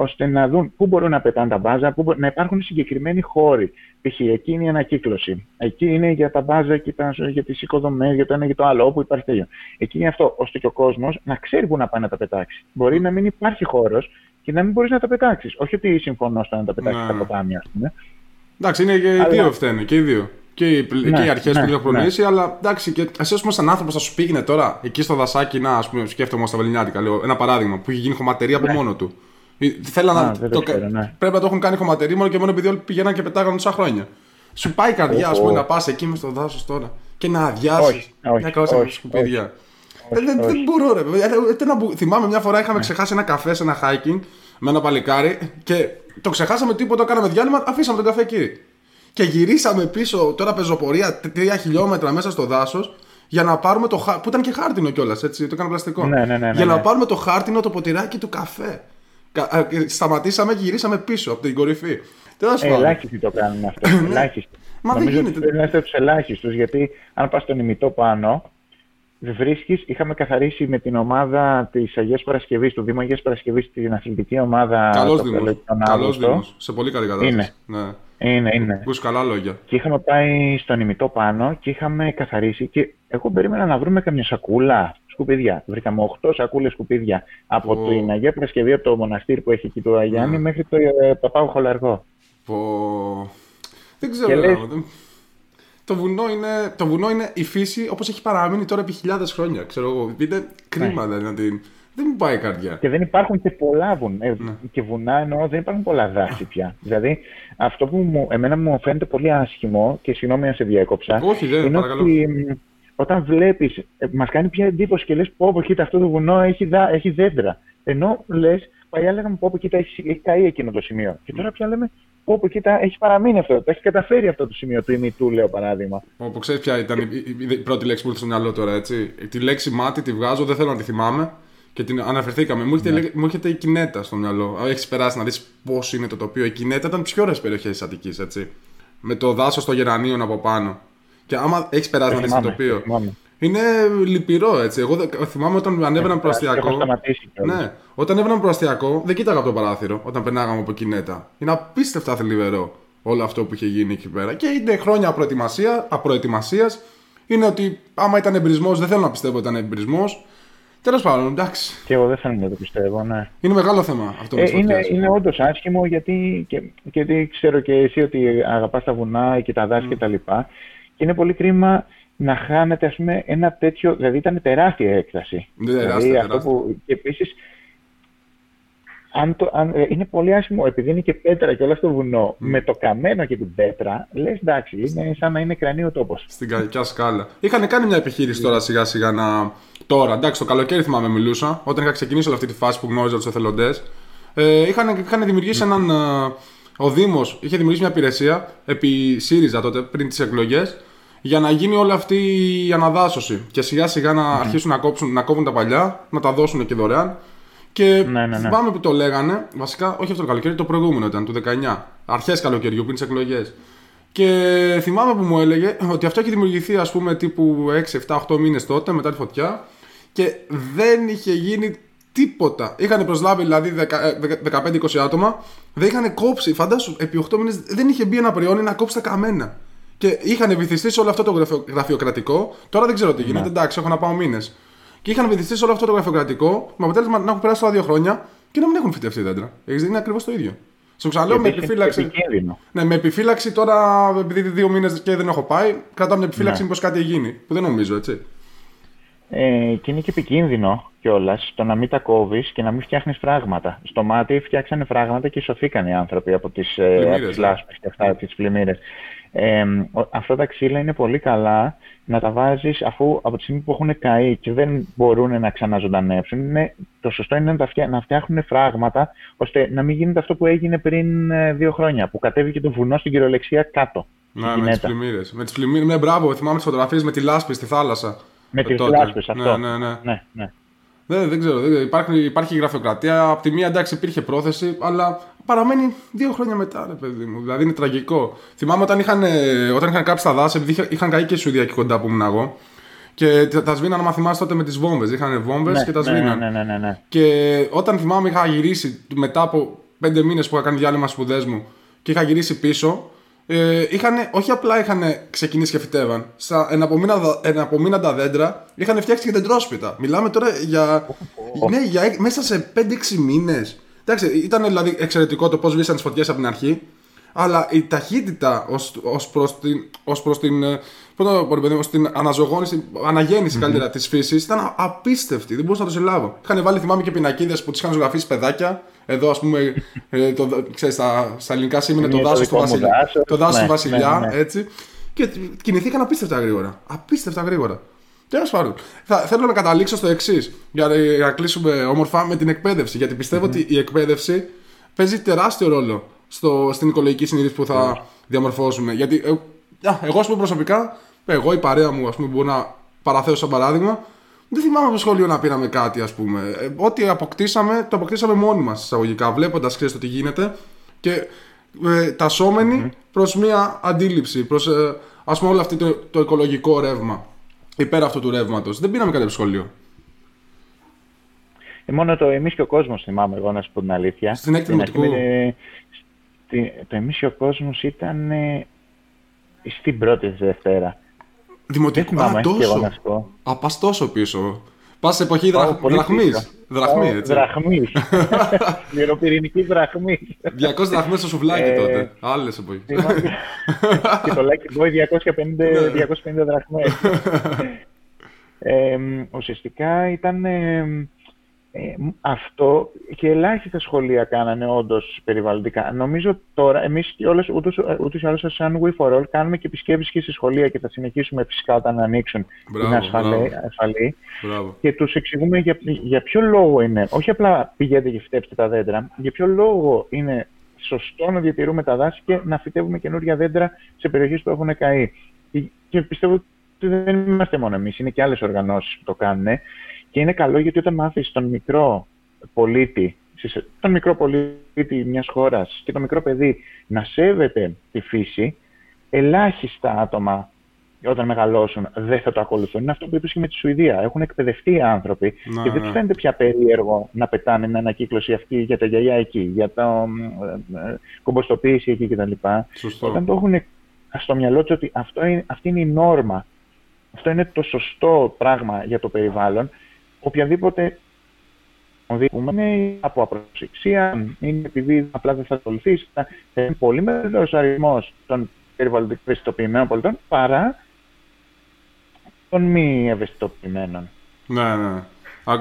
ώστε να δουν πού μπορούν να πετάνε τα μπάζα, πού μπο- να υπάρχουν συγκεκριμένοι χώροι. Π.χ. εκεί είναι η ανακύκλωση. Εκεί είναι για τα μπάζα και τα, για τις οικοδομές, για το ένα και το άλλο, όπου υπάρχει τέτοιο. Εκεί είναι αυτό, ώστε και ο κόσμος να ξέρει πού να πάει να τα πετάξει. Μπορεί να μην υπάρχει χώρος και να μην μπορείς να τα πετάξεις. Όχι ότι συμφωνώ στο να τα πετάξεις Ναι. στα ποτάμια, ας πούμε. Εντάξει, είναι και οι Αλλά- δύο φταίνε. Και οι δύο. Και οι, Ναι, και οι αρχές ναι, που έχουν ναι. προνοήσει, αλλά εντάξει, και εσύ, ας πούμε, σαν άνθρωπος, θα σου πήγαινε τώρα εκεί στο δασάκι να, ας πούμε, σκέφτομαι στα Βελινιάτικα, λέω ένα παράδειγμα που έχει γίνει χωματερή από μόνο του. Ε, Θέλω Ναι. Α, να. δεν το ξέρω, ναι. Πρέπει να το έχουν κάνει χωματερή μόνο και μόνο επειδή όλοι πηγαίναν και πετάγανε τόσα χρόνια. Σου πάει η καρδιά, ας Οχ, πούμε, οχ. να πας εκεί μες στο δάσος τώρα και να αδειάσεις Όχι, όχι, μια κόσα όχι, σκουπίδια. όχι, Ε, δεν, όχι. δεν μπορώ, ρε παιδιά. Ε, ε, τι να μπου- Θυμάμαι μια φορά είχαμε ξεχάσει ένα καφέ σε ένα hiking με ένα παλικάρι και το ξεχάσαμε τίποτα, κάναμε διάλειμμα, αφήσαμε τον καφέ εκεί. Και γυρίσαμε πίσω τώρα πεζοπορία τρία χιλιόμετρα μέσα στο δάσος για να πάρουμε το χάρτινο. που ήταν και χάρτινο κιόλας, έτσι, το έκανα πλαστικό. Ναι, ναι, ναι, ναι, για να ναι. πάρουμε το χάρτινο το ποτηράκι του καφέ. Κα- ε, και Σταματήσαμε και γυρίσαμε πίσω από την κορυφή. Τέλος Ε, πάντων. ελάχιστοι το κάνουν αυτό. ελάχιστοι. Μα δεν Νομίζω γίνεται. ότι πρέπει να είστε τους ελάχιστους, γιατί αν πας στον ημιτό πάνω, βρίσκεις, είχαμε καθαρίσει με την ομάδα της Αγίας Παρασκευής, του Δήμου Αγίας Παρασκευής, την αθλητική ομάδα. Καλός το Δήμος. Πελέ- τον Καλός Αύγουστο. Δήμος. Σε πολύ καλή κατάσταση. Είναι. Ναι. Είναι, είναι. Ακούς καλά λόγια. Και είχαμε πάει στον ημιτό πάνω και είχαμε καθαρίσει και εγώ περίμενα να βρούμε καμιά σακούλα σκουπίδια. Βρήκαμε 8 σακούλες σκουπίδια από Ω. την Αγία Παρασκευή, από το μοναστήρι που έχει εκεί του Αγιάννη, Ναι. μέχρι το ε, Παπάγο Χολαργό. Πω... Δεν ξέρω. Και ρε, λες- γάμο, δεν- Το βουνό, είναι, το βουνό είναι η φύση όπως έχει παραμείνει τώρα επί χιλιάδες χρόνια. Ξέρω εγώ. Είναι κρίμα δηλαδή να την... Δεν μου πάει η καρδιά. Και δεν υπάρχουν και πολλά βουνά. Ε, Ναι. Και βουνά εννοώ δεν υπάρχουν πολλά δάση πια. Δηλαδή, αυτό που μου, εμένα μου φαίνεται πολύ άσχημο, και συγγνώμη αν σε διέκοψα, Όχι, δεν, είναι παρακαλώ. ότι μ, όταν βλέπεις, ε, μας κάνει πια εντύπωση και λες: Πω, πω, κοίτα, αυτό το βουνό έχει, δά, έχει δέντρα. Ενώ λες, παλιά λέγαμε: Πω, πω, κοίτα, έχει, έχει καεί εκείνο το σημείο. Και τώρα πια λέμε: Πω, πω, κοίτα, έχει παραμείνει αυτό. Το έχει καταφέρει αυτό το σημείο του ημιτού, λέω παράδειγμα. Όπου ξέρεις ποια ήταν η, η- η πρώτη λέξη που ήρθε στο μυαλό τώρα, έτσι; Τη λέξη μάτι τη βγάζω, δεν θέλω να τη θυμάμαι. και την αναφερθήκαμε. Μου έρχεται, ναι. μου έρχεται η Κινέτα στο μυαλό. Έχεις περάσει να δεις πώς είναι το τοπίο. Η Κινέτα ήταν τι πιο ωραίες περιοχές της Αττικής, έτσι; Με το δάσος των Γερανίων από πάνω. Και άμα έχεις περάσει να δει το τοπίο. Είναι λυπηρό έτσι. Εγώ θυμάμαι όταν ανέβαινα ε, προαστιακό. Ναι, όταν ανέβαινα προαστιακό δεν κοίταγα από το παράθυρο όταν περνάγαμε από Κινέτα. Είναι απίστευτα θλιβερό όλο αυτό που είχε γίνει εκεί πέρα. Και είναι χρόνια απροετοιμασίας. Είναι ότι άμα ήταν εμπρισμός, δεν θέλω να πιστεύω ότι ήταν εμπρισμός. Τέλος πάντων, εντάξει. Και εγώ δεν θέλω να το πιστεύω, ναι. Είναι μεγάλο θέμα αυτό ε, είναι, είναι όντως άσχημο γιατί και, γιατί ξέρω και εσύ ότι αγαπάς τα βουνά και τα δάση mm. κτλ. Και, και είναι πολύ κρίμα να χάνεται ας πούμε, ένα τέτοιο. Δηλαδή ήταν τεράστια έκταση. Ναι, δηλαδή, τεράστια, αυτό που, και επίσης αν το, αν, ε, είναι πολύ άσχημο, επειδή είναι και πέτρα και όλα στο βουνό, με το καμένο και την πέτρα, λες εντάξει, είναι σαν να είναι κρανίο τόπος. Στην κακιά σκάλα. Είχαν κάνει μια επιχείρηση τώρα σιγά σιγά να. Τώρα, εντάξει, το καλοκαίρι θυμάμαι μιλούσα, όταν είχα ξεκινήσει όλη αυτή τη φάση που γνώριζα τους εθελοντές. Ε, είχαν, είχαν δημιουργήσει έναν. Ε, ο Δήμος είχε δημιουργήσει μια υπηρεσία επί ΣΥΡΙΖΑ τότε, πριν τις εκλογές, για να γίνει όλη αυτή η αναδάσωση. Και σιγά σιγά να αρχίσουν να, κόψουν, να κόβουν τα παλιά, να τα δώσουν και δωρεάν. Και ναι, ναι, ναι. θυμάμαι που το λέγανε, βασικά όχι αυτό το καλοκαίρι, το προηγούμενο ήταν, του 19. Αρχές καλοκαιριού, πριν τις εκλογές. Και θυμάμαι που μου έλεγε ότι αυτό έχει δημιουργηθεί ας πούμε τύπου 6, 7, 8 μήνες τότε μετά τη φωτιά και δεν είχε γίνει τίποτα. Είχαν προσλάβει δηλαδή 15-20 ε, άτομα, δεν είχαν κόψει. Φαντάσου, επί 8 μήνες δεν είχε μπει ένα προϊόν να κόψει τα καμένα. Και είχαν βυθιστεί σε όλο αυτό το γραφειοκρατικό. Τώρα δεν ξέρω τι γίνεται, ναι. εντάξει, έχω να πάω μήνες. Και είχαν βυθιστεί σε όλο αυτό το γραφειοκρατικό, με αποτέλεσμα να έχουν περάσει τώρα δύο χρόνια και να μην έχουν φυτευτεί δέντρα. Είναι ακριβώς το ίδιο. Στο ξαναλέω με επιφύλαξη. Ναι, με επιφύλαξη τώρα, επειδή δύο μήνες και δεν έχω πάει, κρατάω μια επιφύλαξη ναι. μήπως κάτι γίνει. Που δεν νομίζω, έτσι. Ε, και είναι και επικίνδυνο κιόλας το να μην τα κόβεις και να μην φτιάχνεις φράγματα. Στο μάτι φτιάξανε φράγματα και σωθήκαν οι άνθρωποι από τις ε, ναι. λάσπες και αυτά, τις πλημμύρες. Ε, αυτά τα ξύλα είναι πολύ καλά να τα βάζεις αφού από τη στιγμή που έχουν καεί και δεν μπορούν να ξαναζωντανεύσουν. Είναι, το σωστό είναι να, φτιά, να φτιάχνουν φράγματα ώστε να μην γίνεται αυτό που έγινε πριν ε, δύο χρόνια που κατέβηκε το βουνό στην κυριολεξία κάτω. Να, με τις πλημμύρες. Με τις πλημμύρες, ναι, μπράβο, θυμάμαι τις φωτογραφίες με τη λάσπη στη θάλασσα. Με τις λάσπες, αυτό. Ναι, ναι, ναι. ναι, ναι. Δεν, δεν ξέρω. Δεν, υπάρχει, υπάρχει γραφειοκρατία. Από τη μία εντάξει υπήρχε πρόθεση, αλλά παραμένει δύο χρόνια μετά, ρε παιδί μου. Δηλαδή είναι τραγικό. Θυμάμαι όταν είχαν, όταν είχαν κάψει τα δάση, επειδή είχαν καεί και η Σουηδία εκεί κοντά που ήμουν εγώ. Και τα σβήναν, να θυμάσαι τότε με τις βόμβες. Είχαν βόμβες ναι, και τα σβήναν. Ναι, ναι, ναι, ναι, Και όταν θυμάμαι είχα γυρίσει μετά από πέντε μήνες που είχα κάνει διάλειμμα σπουδές μου και είχα γυρίσει πίσω, ε, είχαν, όχι απλά είχαν ξεκινήσει και φυτεύαν. Στα εναπομείναντα δέντρα είχαν φτιάξει και δεντρόσπιτα. Μιλάμε τώρα για. ναι, για μέσα σε 5-6 μήνες. Εντάξει, ήταν δηλαδή εξαιρετικό το πώς βρίσκαν τις φωτιές από την αρχή. Αλλά η ταχύτητα ως προς την, ως προς την, ε, ως την αναζωγόνηση, αναγέννηση mm-hmm. καλύτερα της φύσης ήταν απίστευτη. Δεν μπορούσα να το συλλάβω. Είχαν βάλει, θυμάμαι και πινακίδες που τις είχαν ζωγραφίσει παιδάκια. Εδώ, ας πούμε, ε, το, ξέρεις, στα, στα ελληνικά σήμαινε το δάσος του βασιλιά. Το δάσος του ναι, βασιλιά, ναι, ναι. έτσι. Και κινηθήκαν απίστευτα γρήγορα. Απίστευτα γρήγορα. Τέλος πάντων, θέλω να καταλήξω στο εξής, για να κλείσουμε όμορφα με την εκπαίδευση. Γιατί ότι η εκπαίδευση παίζει τεράστιο ρόλο στο, στην οικολογική συνείδηση που θα διαμορφώσουμε. Γιατί ε, εγώ, ας πούμε, προσωπικά, εγώ η παρέα μου, ας πούμε, μπορώ να παραθέσω σαν παράδειγμα, δεν θυμάμαι από το σχολείο να πήραμε κάτι, ας πούμε. Ε, ό,τι αποκτήσαμε, το αποκτήσαμε μόνοι μας εισαγωγικά, βλέποντας, ξέρεις το τι γίνεται και ε, τασσόμενοι mm-hmm. προς μία αντίληψη, προς ε, ας πούμε όλο αυτό το, το οικολογικό ρεύμα. Υπέρ αυτού του ρεύματος. Δεν πήραμε κάτι από το σχολείο. Ε, μόνο το εμείς και ο κόσμος θυμάμαι εγώ να σου πω την αλήθεια. Στην έκτη δημοτικού. Το εμείς και ο κόσμος ήταν ε, στην πρώτη Δευτέρα. Δημοτικού, α, τόσο. Α, πας τόσο πίσω. Πας σε εποχή δραχ... δραχμής. Δραχμής, έτσι. Δραχμής. Σκληροπυρηνική δραχμής. 200 δραχμές στο σουβλάκι ε, τότε. Άλλες εποχές. και το Lucky Boy 250, 250 δραχμές. ε, ουσιαστικά ήταν... Ε, ε, αυτό και ελάχιστα σχολεία κάνανε όντως περιβαλλοντικά. Νομίζω τώρα εμείς ούτως ή άλλως, σαν We for All, κάνουμε και επισκέψεις και στη σχολεία και θα συνεχίσουμε φυσικά όταν ανοίξουν την ασφαλή. ασφαλή και τους εξηγούμε για, για ποιο λόγο είναι, όχι απλά πηγαίνετε και φυτέψτε τα δέντρα, για ποιο λόγο είναι σωστό να διατηρούμε τα δάση και να φυτεύουμε καινούργια δέντρα σε περιοχές που έχουν καεί. Και πιστεύω ότι δεν είμαστε μόνο εμείς, είναι και άλλες οργανώσεις που το κάνουν Και είναι καλό γιατί όταν μάθεις τον μικρό πολίτη, τον μικρό πολίτη μιας χώρας και το μικρό παιδί να σέβεται τη φύση, ελάχιστα άτομα όταν μεγαλώσουν δεν θα το ακολουθούν. Είναι αυτό που είπες και με τη Σουηδία. Έχουν εκπαιδευτεί οι άνθρωποι να, και δεν τους ναι. φαίνεται πια περίεργο να πετάνε μια ανακύκλωση αυτή για τα γυαλιά εκεί, για το ε, ε, κομποστοποίηση εκεί κτλ. Όταν το έχουν στο μυαλό τους ότι αυτό είναι, αυτή είναι η νόρμα, αυτό είναι το σωστό πράγμα για το περιβάλλον, οποιαδήποτε είναι από απροσεξία, είναι επειδή απλά δεν θα ακολουθήσει, θα είναι πολύ μεγαλύτερος αριθμός των περιβαλλοντικά ευαισθητοποιημένων πολιτών παρά των μη ευαισθητοποιημένων. Ναι, ναι.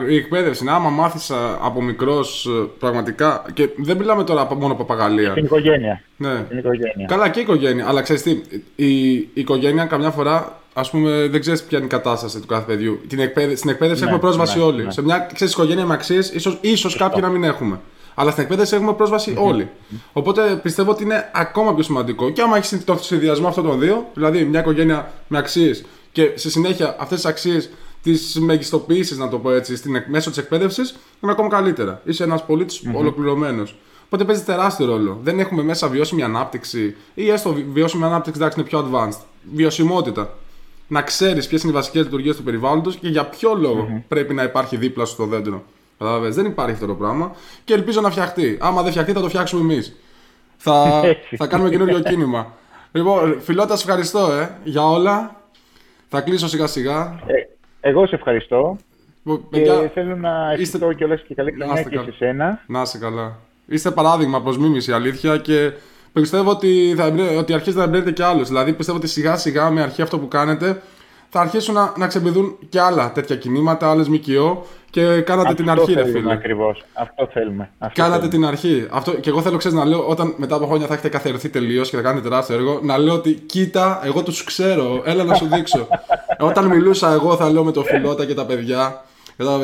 Η εκπαίδευση, ναι, άμα μάθεις από μικρός πραγματικά. και δεν μιλάμε τώρα μόνο από παπαγαλία. Στην οικογένεια. Ναι. Στην οικογένεια. Καλά, και η οικογένεια. Αλλά ξέρεις τι, η, η οικογένεια καμιά φορά ας πούμε, δεν ξέρεις ποια είναι η κατάσταση του κάθε παιδιού. Την εκπαίδευση, στην εκπαίδευση ναι, έχουμε πρόσβαση ναι, όλοι. Ναι. Σε μια ξέρεις, οικογένεια με αξίες, ίσως ίσως κάποιοι να μην έχουμε. Αλλά στην εκπαίδευση έχουμε πρόσβαση όλοι. Οπότε πιστεύω ότι είναι ακόμα πιο σημαντικό. Και άμα έχεις το συνδυασμό αυτών των δύο, δηλαδή μια οικογένεια με αξίες και στη συνέχεια αυτές τις αξίες τι μεγιστοποιήσει, να το πω έτσι, στην, μέσω της εκπαίδευσης, είναι ακόμα καλύτερα. Είσαι ένας πολίτης mm-hmm. ολοκληρωμένος. Οπότε παίζει τεράστιο ρόλο. Δεν έχουμε μέσα βιώσιμη ανάπτυξη ή έστω βιώσιμη ανάπτυξη, εντάξει, είναι πιο advanced. Βιωσιμότητα. Να ξέρεις ποιες είναι οι βασικές λειτουργίες του περιβάλλοντος και για ποιο πρέπει να υπάρχει δίπλα στο δέντρο. Κατάλαβες. Δεν υπάρχει αυτό το πράγμα και ελπίζω να φτιαχτεί. Άμα δεν φτιαχτεί, θα το φτιάξουμε εμείς. Θα, θα κάνουμε καινούριο κίνημα. Λοιπόν, φιλότα, ευχαριστώ ε, για όλα. Θα κλείσω σιγά σιγά. Ε, εγώ σε ευχαριστώ. Και θέλω να ευχηθώ και όλες και καλή χρονιά και σε σένα. Να είσαι καλά. Είστε παράδειγμα προς μίμηση, αλήθεια. Και πιστεύω ότι, θα, ότι αρχίζετε να εμπνέετε και άλλου. Δηλαδή πιστεύω ότι σιγά σιγά με αρχή αυτό που κάνετε θα αρχίσουν να, να ξεμπηδούν και άλλα τέτοια κινήματα, άλλες ΜΚΟ και κάνατε την αρχή, ρε φίλε. Ακριβώς. Αυτό θέλουμε. Αυτό κάνατε θέλουμε. την αρχή. Αυτό, και εγώ θέλω ξέρεις να λέω όταν μετά από χρόνια θα έχετε καθιερωθεί τελείως και θα κάνετε τεράστιο έργο, να λέω ότι κοίτα, εγώ τους ξέρω. Έλα να σου δείξω. όταν μιλούσα εγώ θα λέω με το φιλότα και τα παιδιά.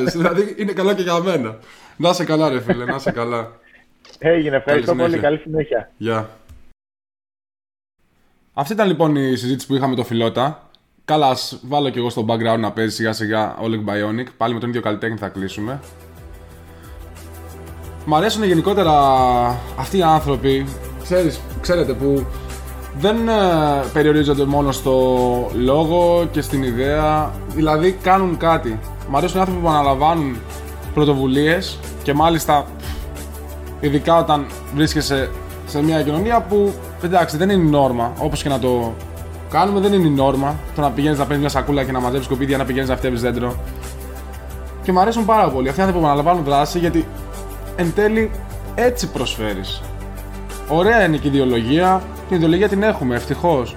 δηλαδή είναι καλά και για μένα. Να είσαι καλά, ρε φίλε, να είσαι καλά. Έγινε, ευχαριστώ πολύ. Καλή συνέχεια. Γεια. Αυτή ήταν λοιπόν η συζήτηση που είχαμε με το Φιλότα. Καλά, ας βάλω και εγώ στο background να παίζει σιγά σιγά Oleg Bionic. Πάλι με τον ίδιο καλλιτέχνη θα κλείσουμε. Μ' αρέσουν γενικότερα αυτοί οι άνθρωποι, ξέρεις, ξέρετε, που δεν ε, περιορίζονται μόνο στο λόγο και στην ιδέα, δηλαδή κάνουν κάτι. Μ' αρέσουν οι άνθρωποι που αναλαμβάνουν πρωτοβουλίες και μάλιστα ειδικά όταν βρίσκεσαι σε μια κοινωνία που εντάξει δεν είναι η νόρμα, όπως και να το κάνουμε δεν είναι η νόρμα. Το να πηγαίνεις να παίρνεις μια σακούλα και να μαζεύει σκουπίδια, να πηγαίνεις να φτιάξεις δέντρο. Και μου αρέσουν πάρα πολύ αυτοί οι άνθρωποι που αναλαμβάνουν δράση γιατί εν τέλει έτσι προσφέρεις. Ωραία είναι και η ιδεολογία. Την ιδεολογία την έχουμε ευτυχώς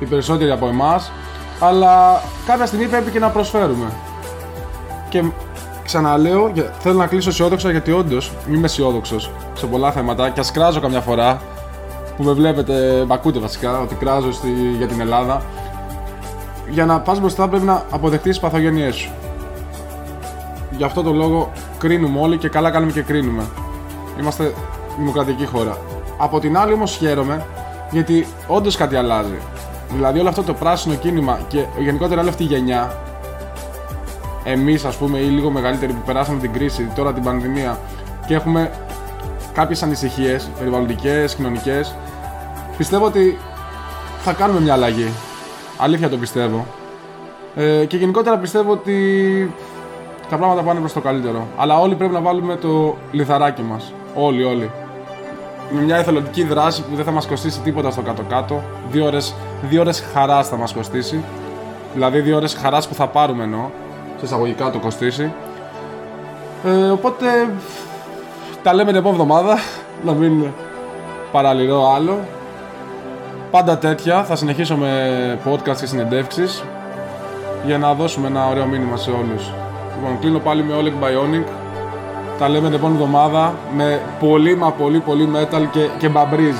οι περισσότεροι από εμάς. Αλλά κάποια στιγμή πρέπει και να προσφέρουμε. Και ξαναλέω, θέλω να κλείσω αισιόδοξα γιατί όντως είμαι αισιόδοξος σε πολλά θέματα και ας κράζω καμιά φορά που με βλέπετε, με ακούτε βασικά, ότι κράζω στη, για την Ελλάδα. Για να πας μπροστά πρέπει να αποδεχτείς τις παθογένειές σου. Γι' αυτό το λόγο κρίνουμε όλοι και καλά κάνουμε και κρίνουμε. Είμαστε δημοκρατική χώρα. Από την άλλη όμως χαίρομαι γιατί όντως κάτι αλλάζει. Δηλαδή όλο αυτό το πράσινο κίνημα και γενικότερα όλη αυτή η γενιά εμείς ας πούμε ή λίγο μεγαλύτεροι που περάσαμε την κρίση, τώρα την πανδημία και έχουμε κάποιες ανησυχίες περιβαλλοντικές, κοινωνικές πιστεύω ότι θα κάνουμε μια αλλαγή. Αλήθεια το πιστεύω. Ε, και γενικότερα πιστεύω ότι τα πράγματα πάνε προς το καλύτερο. Αλλά όλοι πρέπει να βάλουμε το λιθαράκι μας. Όλοι, όλοι. Με μια εθελοντική δράση που δεν θα μας κοστίσει τίποτα στο κάτω-κάτω. Δύο ώρες, δύο ώρες χαράς θα μας κοστίσει. Δηλαδή δύο ώρες χαράς που θα πάρουμε εννοώ. Σε εισαγωγικά το κοστίσει. Ε, οπότε τα λέμε την επόμενη εβδομάδα. Να μην παραλυρώ άλλο. Πάντα τέτοια. Θα συνεχίσω με podcast και συνεντεύξεις για να δώσουμε ένα ωραίο μήνυμα σε όλους. Λοιπόν, κλείνω πάλι με Oleg Bionic. Τα λέμε την επόμενη εβδομάδα με πολύ μα πολύ πολύ metal και, και μπαμπρίζ.